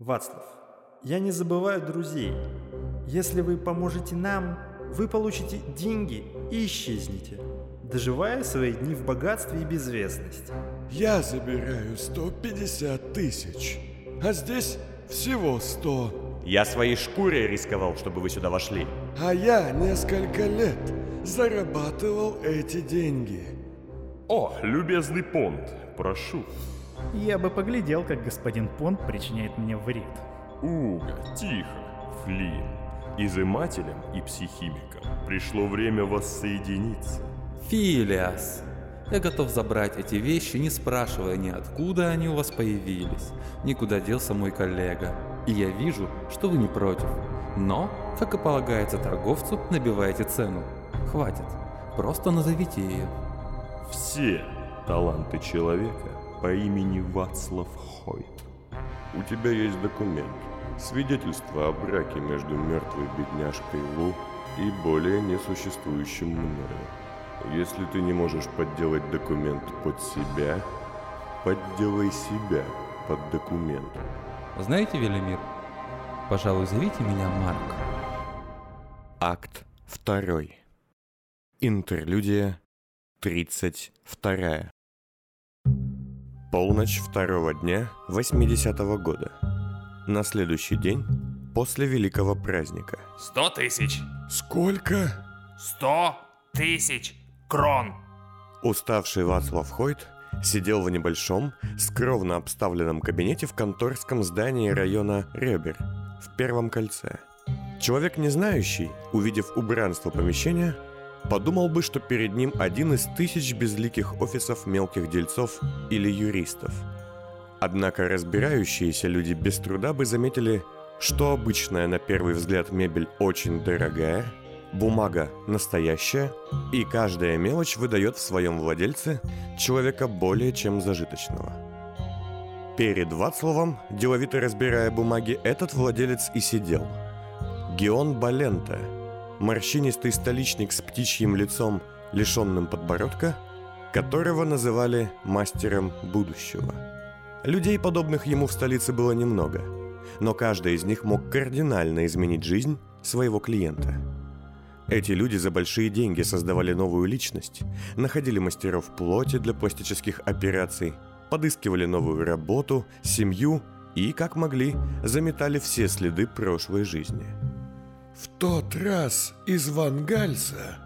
Вацлав, я не забываю друзей. Если вы поможете нам, вы получите деньги и исчезнете, доживая свои дни в богатстве и безвестности. Я забираю 150 тысяч, а здесь всего 100. Я своей шкурой рисковал, чтобы вы сюда вошли. А я несколько лет зарабатывал эти деньги. О, любезный Понт, прошу. Я бы поглядел, как господин Понт причиняет мне вред. Уга, тихо, Флин. Изымателям и психимикам пришло время воссоединиться. Филиас, я готов забрать эти вещи, не спрашивая ни откуда они у вас появились, никуда делся мой коллега. И я вижу, что вы не против. Но, как и полагается торговцу, набиваете цену. Хватит. Просто назовите ее. Все таланты человека по имени Вацлав Хойт. У тебя есть документ. Свидетельство о браке между мертвой бедняжкой Лу и более несуществующим мною. Если ты не можешь подделать документ под себя, подделай себя под документ. Знаете, Велимир, пожалуй, зовите меня Марк. Акт второй. Интерлюдия 32. Полночь второго дня 80-го года. На следующий день после великого праздника. Сто тысяч. Сколько? Сто тысяч крон. Уставший Вацлав Хойт сидел в небольшом, скромно обставленном кабинете в конторском здании района Ребер в Первом кольце. Человек не знающий, увидев убранство помещения, подумал бы, что перед ним один из тысяч безликих офисов мелких дельцов или юристов. Однако разбирающиеся люди без труда бы заметили, что обычная на первый взгляд мебель очень дорогая, бумага настоящая, и каждая мелочь выдает в своем владельце человека более чем зажиточного. Перед Вацлавом, деловито разбирая бумаги, этот владелец и сидел. Геон Балента, морщинистый столичник с птичьим лицом, лишенным подбородка, которого называли мастером будущего. Людей, подобных ему в столице, было немного, но каждый из них мог кардинально изменить жизнь своего клиента – эти люди за большие деньги создавали новую личность, находили мастеров плоти для пластических операций, подыскивали новую работу, семью и, как могли, заметали все следы прошлой жизни. В тот раз из Вангальса,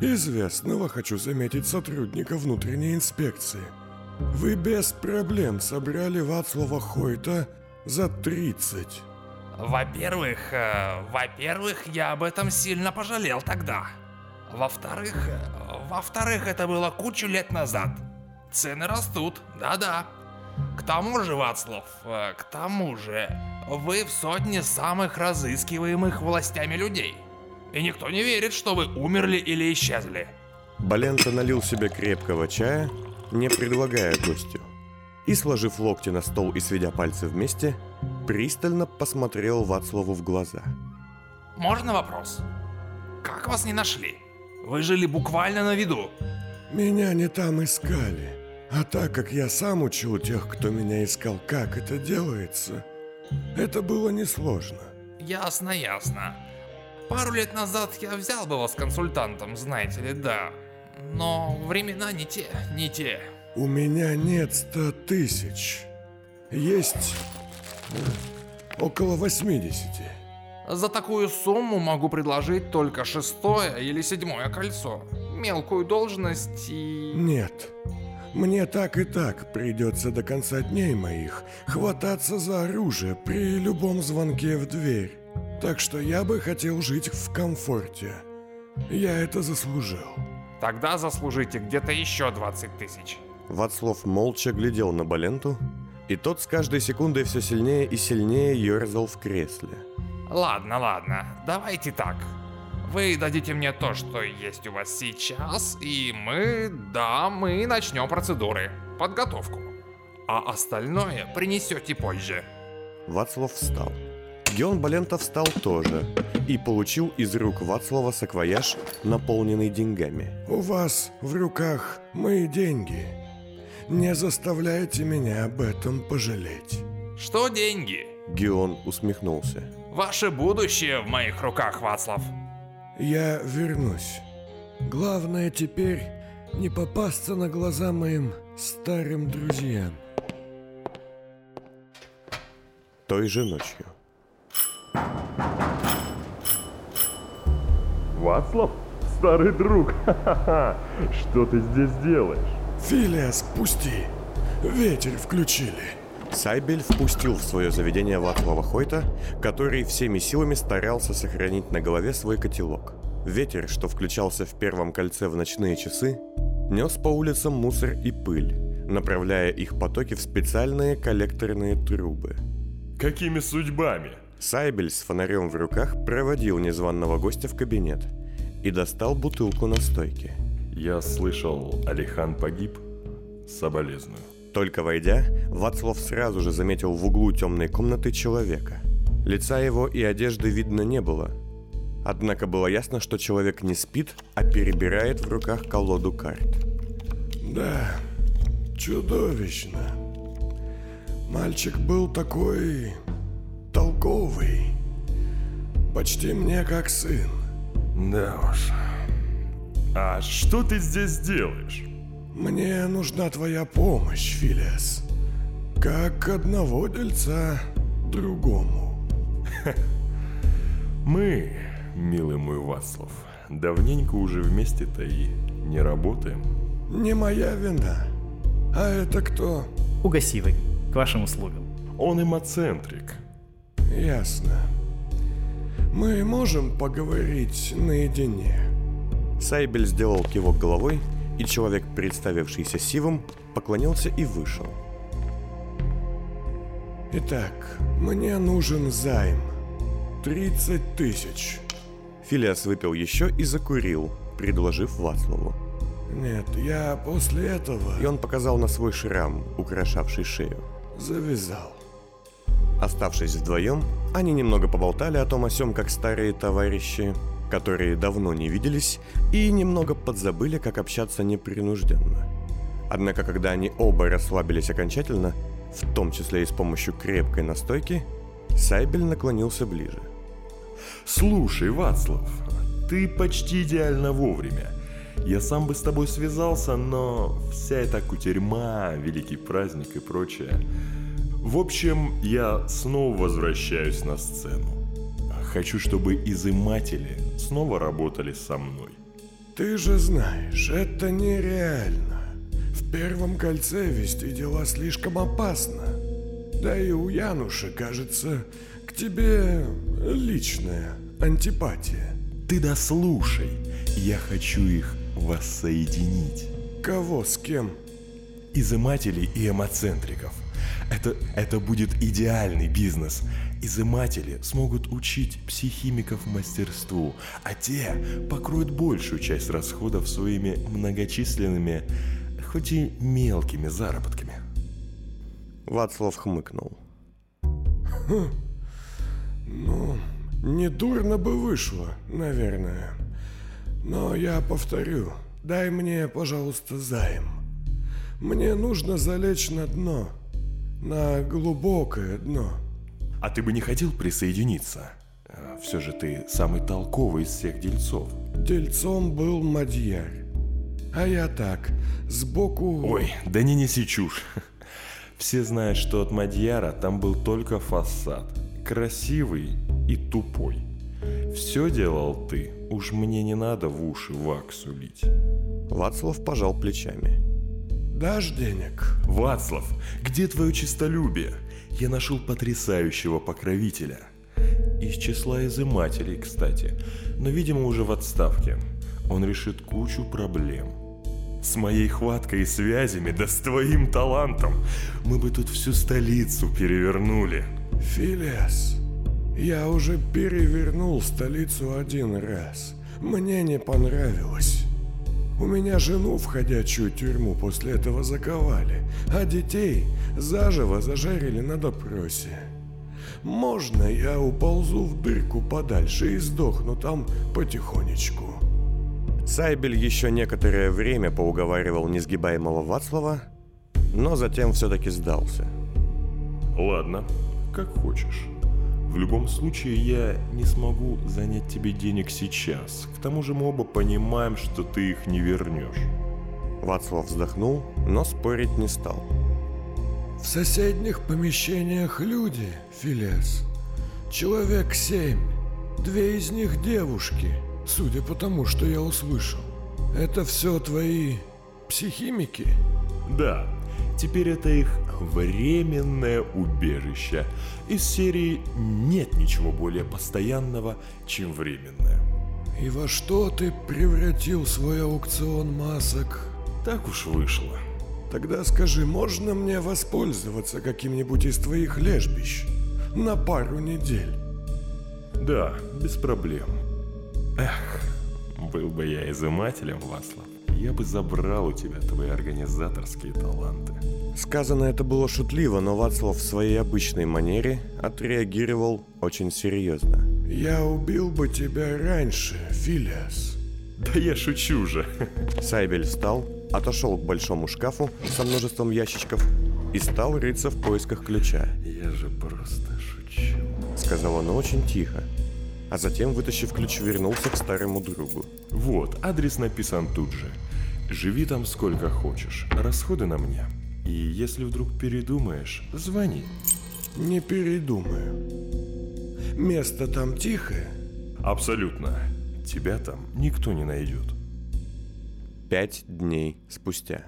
известного, хочу заметить, сотрудника внутренней инспекции, вы без проблем собрали Вацлава Хойта за 30. Во-первых, э, во-первых, я об этом сильно пожалел тогда. Во-вторых, э, во-вторых, это было кучу лет назад. Цены растут, да-да. К тому же, Вацлав, э, к тому же, вы в сотне самых разыскиваемых властями людей. И никто не верит, что вы умерли или исчезли. Балента налил себе крепкого чая, не предлагая гостю. И, сложив локти на стол и сведя пальцы вместе, пристально посмотрел Вацлаву в глаза. Можно вопрос? Как вас не нашли? Вы жили буквально на виду. Меня не там искали. А так как я сам учил тех, кто меня искал, как это делается, это было несложно. Ясно, ясно. Пару лет назад я взял бы вас консультантом, знаете ли, да. Но времена не те, не те. У меня нет ста тысяч. Есть около 80. За такую сумму могу предложить только шестое или седьмое кольцо. Мелкую должность и... Нет. Мне так и так придется до конца дней моих хвататься за оружие при любом звонке в дверь. Так что я бы хотел жить в комфорте. Я это заслужил. Тогда заслужите где-то еще 20 тысяч. Вацлав молча глядел на Баленту, и тот с каждой секундой все сильнее и сильнее ерзал в кресле. Ладно, ладно, давайте так. Вы дадите мне то, что есть у вас сейчас, и мы, да, мы начнем процедуры, подготовку. А остальное принесете позже. Вацлав встал. Геон Балента встал тоже и получил из рук Вацлава саквояж, наполненный деньгами. «У вас в руках мои деньги. Не заставляйте меня об этом пожалеть. Что деньги? Геон усмехнулся. Ваше будущее в моих руках, Вацлав. Я вернусь. Главное теперь не попасться на глаза моим старым друзьям. Той же ночью. Вацлав? Старый друг, ха-ха-ха, что ты здесь делаешь? Филиас, пусти! Ветер включили. Сайбель впустил в свое заведение Вацлава Хойта, который всеми силами старался сохранить на голове свой котелок. Ветер, что включался в первом кольце в ночные часы, нес по улицам мусор и пыль, направляя их потоки в специальные коллекторные трубы. Какими судьбами? Сайбель с фонарем в руках проводил незваного гостя в кабинет и достал бутылку настойки. Я слышал, Алихан погиб. Соболезную. Только войдя, Вацлав сразу же заметил в углу темной комнаты человека. Лица его и одежды видно не было. Однако было ясно, что человек не спит, а перебирает в руках колоду карт. Да, чудовищно. Мальчик был такой толковый. Почти мне как сын. Да уж. А что ты здесь делаешь? Мне нужна твоя помощь, Филиас. Как одного дельца другому. Мы, милый мой Вацлав, давненько уже вместе-то и не работаем. Не моя вина. А это кто? Угасивый, к вашим услугам. Он эмоцентрик. Ясно. Мы можем поговорить наедине. Сайбель сделал кивок головой, и человек, представившийся Сивом, поклонился и вышел. Итак, мне нужен займ. 30 тысяч. Филиас выпил еще и закурил, предложив Вацлаву. Нет, я после этого И он показал на свой шрам, украшавший шею. завязал. Оставшись вдвоем, они немного поболтали о том о сём, как старые товарищи, которые давно не виделись, и немного подзабыли, как общаться непринужденно. Однако, когда они оба расслабились окончательно, в том числе и с помощью крепкой настойки, Сайбель наклонился ближе. Слушай, Вацлав, ты почти идеально вовремя. Я сам бы с тобой связался, но вся эта кутерьма, великий праздник и прочее. В общем, я снова возвращаюсь на сцену. Хочу, чтобы изыматели снова работали со мной. Ты же знаешь, это нереально. В первом кольце вести дела слишком опасно. Да и у Януши, кажется, к тебе личная антипатия. Ты дослушай, я хочу их воссоединить. Кого с кем? Изымателей и эмоцентриков. Это, это будет идеальный бизнес. Изыматели смогут учить психимиков мастерству, а те покроют большую часть расходов своими многочисленными, хоть и мелкими заработками. Вацлав хмыкнул. Ну, недурно бы вышло, наверное. Но я повторю, дай мне, пожалуйста, займ. Мне нужно залечь на дно. На глубокое дно. А ты бы не хотел присоединиться? А, Все же ты самый толковый из всех дельцов. Дельцом был Мадьяр. А я так, сбоку... Ой, да не неси чушь. Все знают, что от Мадьяра там был только фасад. Красивый и тупой. Все делал ты, уж мне не надо в уши ваксу лить. Вацлав пожал плечами. Дашь денег? Вацлав, где твое честолюбие? Я нашел потрясающего покровителя. Из числа изымателей, кстати, но, видимо, уже в отставке. Он решит кучу проблем. С моей хваткой и связями, да с твоим талантом, мы бы тут всю столицу перевернули. Филиас, я уже перевернул столицу один раз. Мне не понравилось. У меня жену в ходячую тюрьму после этого заковали, а детей заживо зажарили на допросе. Можно я уползу в дырку подальше и сдохну там потихонечку? Сайбель еще некоторое время поуговаривал несгибаемого Вацлава, но затем все-таки сдался. Ладно, как хочешь. В любом случае, я не смогу занять тебе денег сейчас. К тому же мы оба понимаем, что ты их не вернешь. Вацлав вздохнул, но спорить не стал. В соседних помещениях люди, Филес. Человек семь. Две из них девушки, судя по тому, что я услышал. Это все твои психимики? Да, теперь это их временное убежище. Из серии нет ничего более постоянного, чем временное. И во что ты превратил свой аукцион масок? Так уж вышло. Тогда скажи, можно мне воспользоваться каким-нибудь из твоих лежбищ? На пару недель. Да, без проблем. Эх, был бы я изымателем, Васлав, я бы забрал у тебя твои организаторские таланты. Сказано это было шутливо, но Вацлав в своей обычной манере отреагировал очень серьезно. Я убил бы тебя раньше, Филиас. Да я шучу же. Сайбель встал, отошел к большому шкафу со множеством ящичков и стал рыться в поисках ключа. Я же просто шучу. Сказал он очень тихо, а затем, вытащив ключ, вернулся к старому другу. Вот, адрес написан тут же. Живи там сколько хочешь, расходы на мне. И если вдруг передумаешь, звони. Не передумаю. Место там тихое? Абсолютно. Тебя там никто не найдет. Пять дней спустя.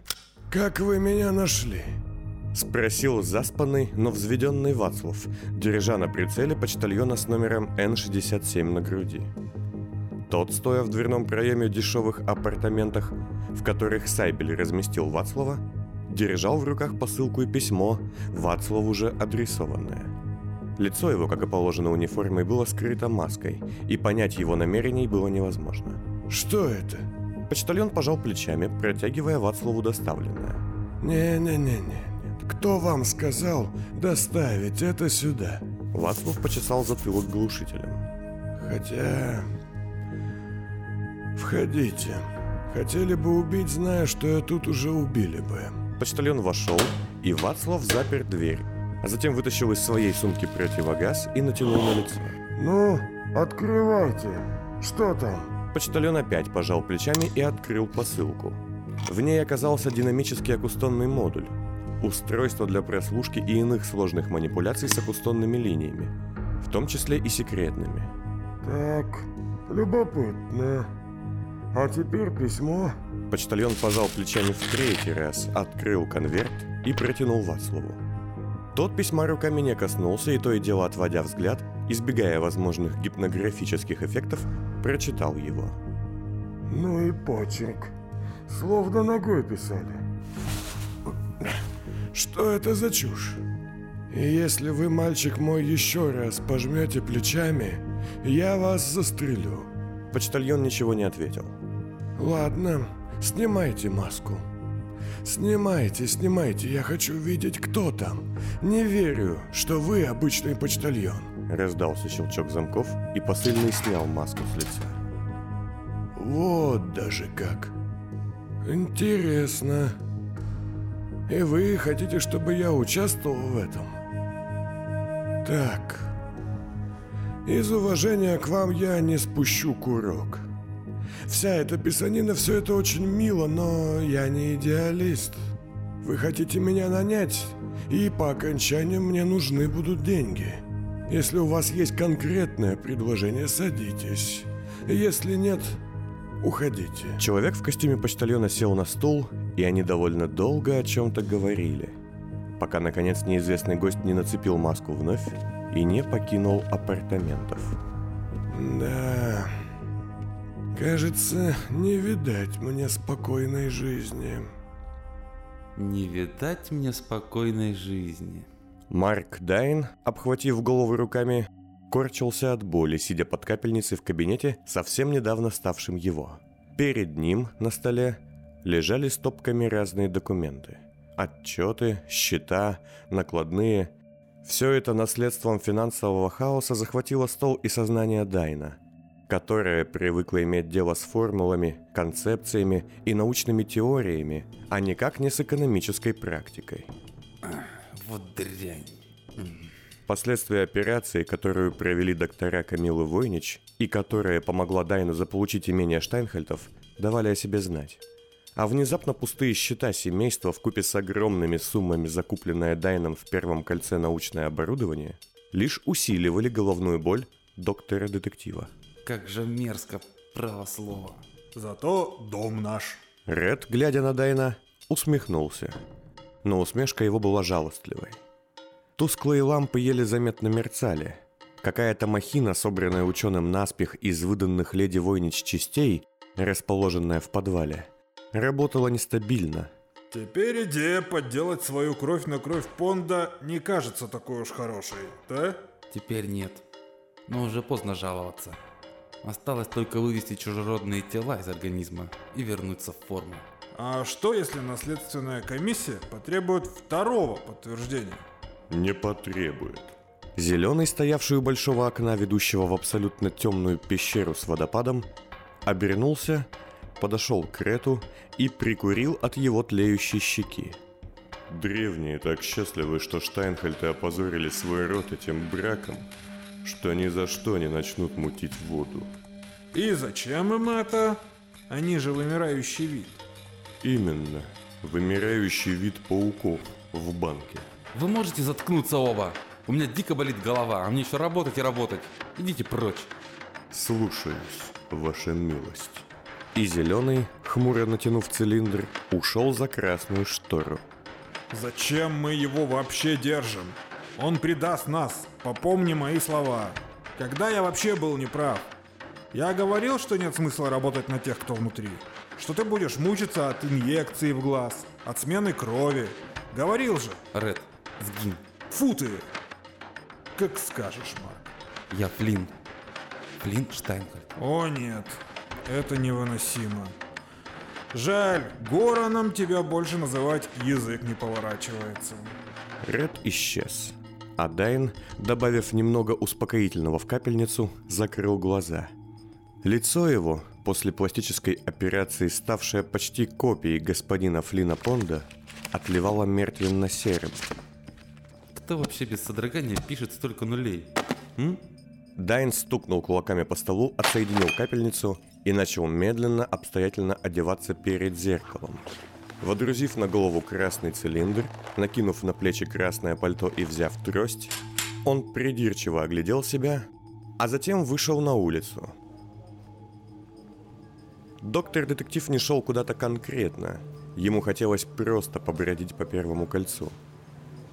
Как вы меня нашли? Спросил заспанный, но взведенный Вацлав, держа на прицеле почтальона с номером N67 на груди. Тот, стоя в дверном проеме дешевых апартаментах, в которых Сайбель разместил Вацлава, держал в руках посылку и письмо, Вацлаву уже адресованное. Лицо его, как и положено униформой, было скрыто маской, и понять его намерений было невозможно. Что это? Почтальон пожал плечами, протягивая Вацлаву доставленное. Не-не-не-не. Кто вам сказал доставить это сюда? Вацлав почесал затылок глушителем. Хотя... Входите. Хотели бы убить, зная, что я тут уже убили бы. Почтальон вошел, и Вацлав запер дверь, а затем вытащил из своей сумки противогаз и натянул на лицо. Ну, открывайте. Что там? Почтальон опять пожал плечами и открыл посылку. В ней оказался динамический акустонный модуль. Устройство для прослушки и иных сложных манипуляций с акустонными линиями, в том числе и секретными. Так, любопытно. А теперь письмо. Почтальон пожал плечами в третий раз, открыл конверт и протянул Вацлаву. Тот письма руками не коснулся и то и дело отводя взгляд, избегая возможных гипнографических эффектов, прочитал его. Ну и почерк. Словно ногой писали. Что это за чушь? Если вы, мальчик мой, еще раз пожмете плечами, я вас застрелю. Почтальон ничего не ответил. Ладно, снимайте маску. Снимайте, снимайте, я хочу видеть, кто там. Не верю, что вы обычный почтальон. Раздался щелчок замков, и посыльный снял маску с лица. Вот даже как. Интересно. И вы хотите, чтобы я участвовал в этом? Так. Из уважения к вам я не спущу курок. Вся эта писанина, все это очень мило, но я не идеалист. Вы хотите меня нанять, и по окончанию мне нужны будут деньги. Если у вас есть конкретное предложение, садитесь. Если нет, уходите. Человек в костюме почтальона сел на стул, и они довольно долго о чем-то говорили, пока, наконец, неизвестный гость не нацепил маску вновь и не покинул апартаментов. Да, кажется, не видать мне спокойной жизни. Не видать мне спокойной жизни. Марк Дайн, обхватив голову руками, корчился от боли, сидя под капельницей в кабинете, совсем недавно ставшим его. Перед ним на столе лежали стопками разные документы. Отчеты, счета, накладные. Все это наследством финансового хаоса захватило стол и сознание Дайна, которое привыкло иметь дело с формулами, концепциями и научными теориями, а никак не с экономической практикой. Вот дрянь. Последствия операции, которую провели доктора Камилы Войнич и которая помогла Дайну заполучить имение Штайнхальтов, давали о себе знать. А внезапно пустые счета семейства в купе с огромными суммами, закупленное Дайном в первом кольце научное оборудование, лишь усиливали головную боль доктора-детектива. Как же мерзко, право. Зато дом наш. Ред, глядя на Дайна, усмехнулся. Но усмешка его была жалостливой. Тусклые лампы еле заметно мерцали. Какая-то махина, собранная ученым наспех из выданных леди Войнич частей, расположенная в подвале, работала нестабильно. Теперь идея подделать свою кровь на кровь Понда не кажется такой уж хорошей, да? Теперь нет. Но уже поздно жаловаться. Осталось только вывести чужеродные тела из организма и вернуться в форму. А что, если наследственная комиссия потребует второго подтверждения? Не потребует. Зеленый, стоявший у большого окна, ведущего в абсолютно темную пещеру с водопадом, обернулся, подошел к Рету и прикурил от его тлеющей щеки. Древние так счастливы, что Штайнхальты опозорили свой род этим браком, что ни за что не начнут мутить воду. И зачем им это? Они же вымирающий вид. Именно. Вымирающий вид пауков в банке. Вы можете заткнуться оба? У меня дико болит голова, а мне еще работать и работать. Идите прочь. Слушаюсь, ваша милость. И Зеленый, хмуро натянув цилиндр, ушел за красную штору. Зачем мы его вообще держим? Он предаст нас, попомни мои слова. Когда я вообще был неправ? Я говорил, что нет смысла работать на тех, кто внутри. Что ты будешь мучиться от инъекции в глаз, от смены крови. Говорил же. Ред, сгинь. Фу ты. Как скажешь, Марк. Я Флинн. Флинн Штайнхальд. О нет, это невыносимо. Жаль, Гораном тебя больше называть язык не поворачивается. Ред исчез. А Дайн, добавив немного успокоительного в капельницу, закрыл глаза. Лицо его, после пластической операции, ставшее почти копией господина Флина Понда, отливало мертвенно-серым. Кто вообще без содрогания пишет столько нулей? М? Дайн стукнул кулаками по столу, отсоединил капельницу и начал медленно, обстоятельно одеваться перед зеркалом. Водрузив на голову красный цилиндр, накинув на плечи красное пальто и взяв трость, он придирчиво оглядел себя, а затем вышел на улицу. Доктор-детектив не шел куда-то конкретно, ему хотелось просто побродить по Первому кольцу.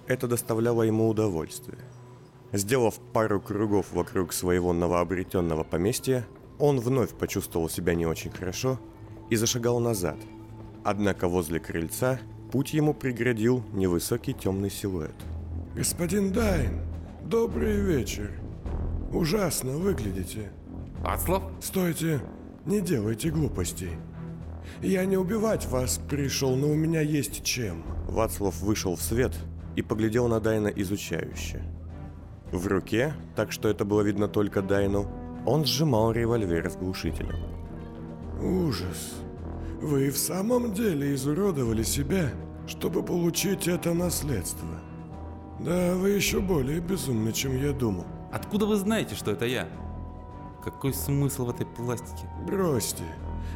Это доставляло ему удовольствие. Сделав пару кругов вокруг своего новообретенного поместья, он вновь почувствовал себя не очень хорошо и зашагал назад. Однако возле крыльца путь ему преградил невысокий темный силуэт. Господин Дайн, добрый вечер. Ужасно выглядите. Ацлав? Стойте, не делайте глупостей. Я не убивать вас пришел, но у меня есть чем. Вацлав вышел в свет и поглядел на Дайна изучающе. В руке, так что это было видно только Дайну, он сжимал револьвер с глушителем. Ужас. Вы в самом деле изуродовали себя, чтобы получить это наследство. Да, вы еще более безумны, чем я думал. Откуда вы знаете, что это я? Какой смысл в этой пластике? Бросьте.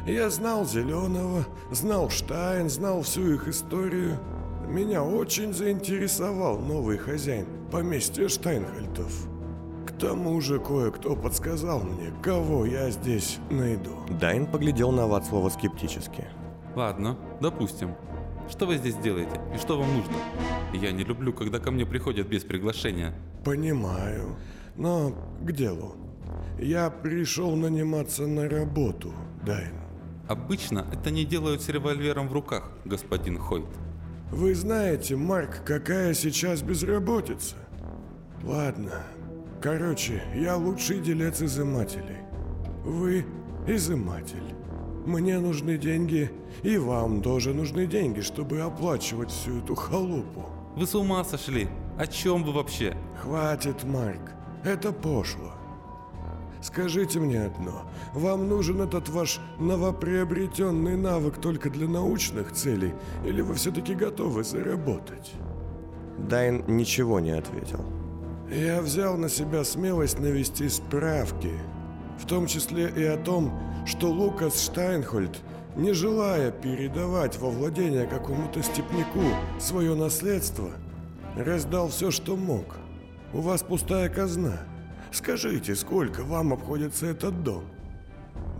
Я знал Зеленого, знал Штайн, знал всю их историю. Меня очень заинтересовал новый хозяин поместья Штайнхальтов. К тому же кое-кто подсказал мне, кого я здесь найду. Дайн поглядел на Вацлава скептически. Ладно, допустим. Что вы здесь делаете и что вам нужно? Я не люблю, когда ко мне приходят без приглашения. Понимаю, но к делу. Я пришел наниматься на работу, Дайн. Обычно это не делают с револьвером в руках, господин Хойт. Вы знаете, Марк, какая сейчас безработица? Ладно. Короче, я лучший делец изымателей. Вы изыматель. Мне нужны деньги, и вам тоже нужны деньги, чтобы оплачивать всю эту халупу. Вы с ума сошли? О чем вы вообще? Хватит, Марк. Это пошло. Скажите мне одно. Вам нужен этот ваш новоприобретенный навык только для научных целей, или вы все-таки готовы заработать? Дайн ничего не ответил. Я взял на себя смелость навести справки, в том числе и о том, что Лукас Штайнхольд, не желая передавать во владение какому-то степняку свое наследство, раздал все, что мог. У вас пустая казна. Скажите, сколько вам обходится этот дом?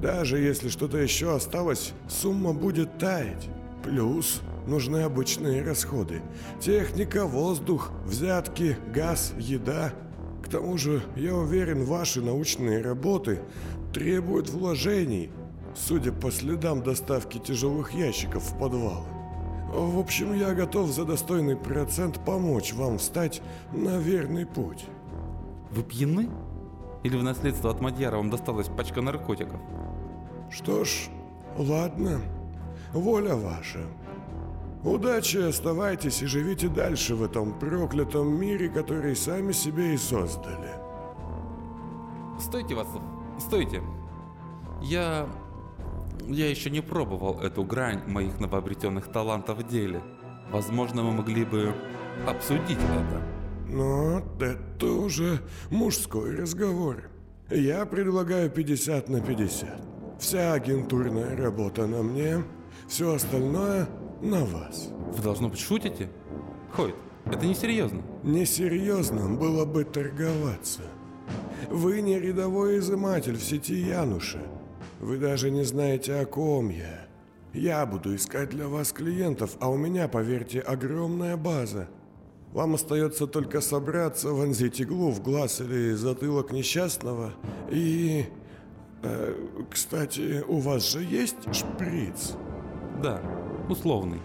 Даже если что-то еще осталось, сумма будет таять. Плюс нужны обычные расходы. Техника, воздух, взятки, газ, еда. К тому же, я уверен, ваши научные работы требуют вложений, судя по следам доставки тяжелых ящиков в подвалы. В общем, я готов за достойный процент помочь вам встать на верный путь. Вы пьяны? Или в наследство от Мадьяра вам досталась пачка наркотиков? Что ж, ладно, воля ваша. Удачи, оставайтесь и живите дальше в этом проклятом мире, который сами себе и создали. Стойте, Вацлав, стойте. Я... Я еще не пробовал эту грань моих новообретенных талантов в деле. Возможно, мы могли бы обсудить это. Но это уже мужской разговор. Я предлагаю 50 на 50. Вся агентурная работа на мне, все остальное на вас. Вы, должно быть, шутите? Хойт, это несерьезно. Несерьезно было бы торговаться. Вы не рядовой изыматель в сети Януша. Вы даже не знаете, о ком я. Я буду искать для вас клиентов, а у меня, поверьте, огромная база. Вам остается только собраться, вонзить иглу в глаз или затылок несчастного и... Э, кстати, у вас же есть шприц? Да, условный.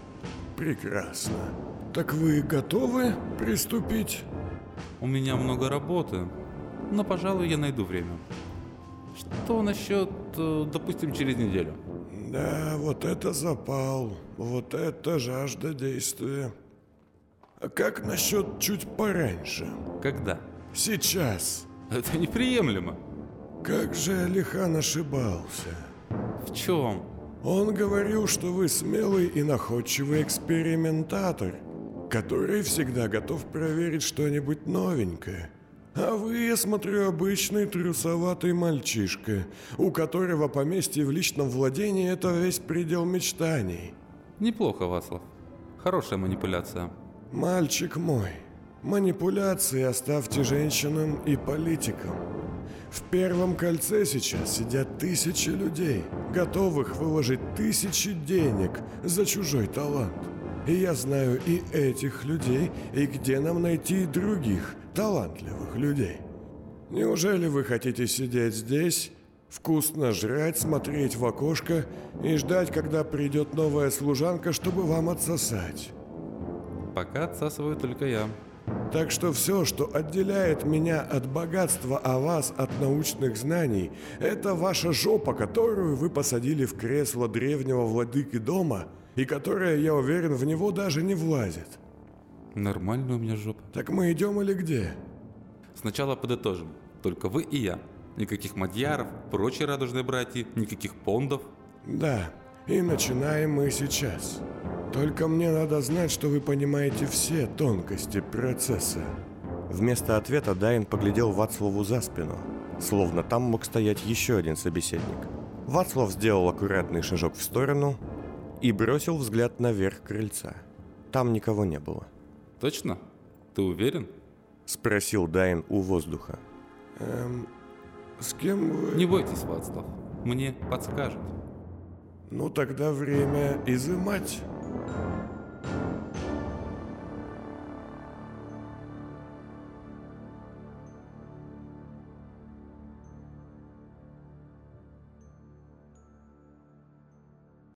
Прекрасно. Так вы готовы приступить? У меня много работы, но, пожалуй, я найду время. Что насчет, э, допустим, через неделю? Да, вот это запал, вот это жажда действия. А как насчет чуть пораньше? Когда? Сейчас. Это неприемлемо. Как же Алихан ошибался. В чем? Он говорил, что вы смелый и находчивый экспериментатор, который всегда готов проверить что-нибудь новенькое. А вы, я смотрю, обычный трусоватый мальчишка, у которого поместье в личном владении – это весь предел мечтаний. Неплохо, Васлов. Хорошая манипуляция. Мальчик мой, манипуляции оставьте женщинам и политикам. В первом кольце сейчас сидят тысячи людей, готовых выложить тысячи денег за чужой талант. И я знаю и этих людей, и где нам найти других талантливых людей. Неужели вы хотите сидеть здесь, вкусно жрать, смотреть в окошко и ждать, когда придет новая служанка, чтобы вам отсосать? Пока отсасываю только я. Так что все, что отделяет меня от богатства, а вас от научных знаний, это ваша жопа, которую вы посадили в кресло древнего владыки дома, и которая, я уверен, в него даже не влазит. Нормальная у меня жопа. Так мы идем или где? Сначала подытожим. Только вы и я. Никаких мадьяров, прочие радужные братья, никаких пондов. Да, и начинаем мы сейчас. Только мне надо знать, что вы понимаете все тонкости процесса. Вместо ответа Дайн поглядел Вацлаву за спину, словно там мог стоять еще один собеседник. Вацлав сделал аккуратный шажок в сторону и бросил взгляд наверх крыльца. Там никого не было. Точно? Ты уверен? Спросил Дайн у воздуха. Эм, с кем вы... Не бойтесь, Вацлав. Мне подскажут. Ну тогда время изымать.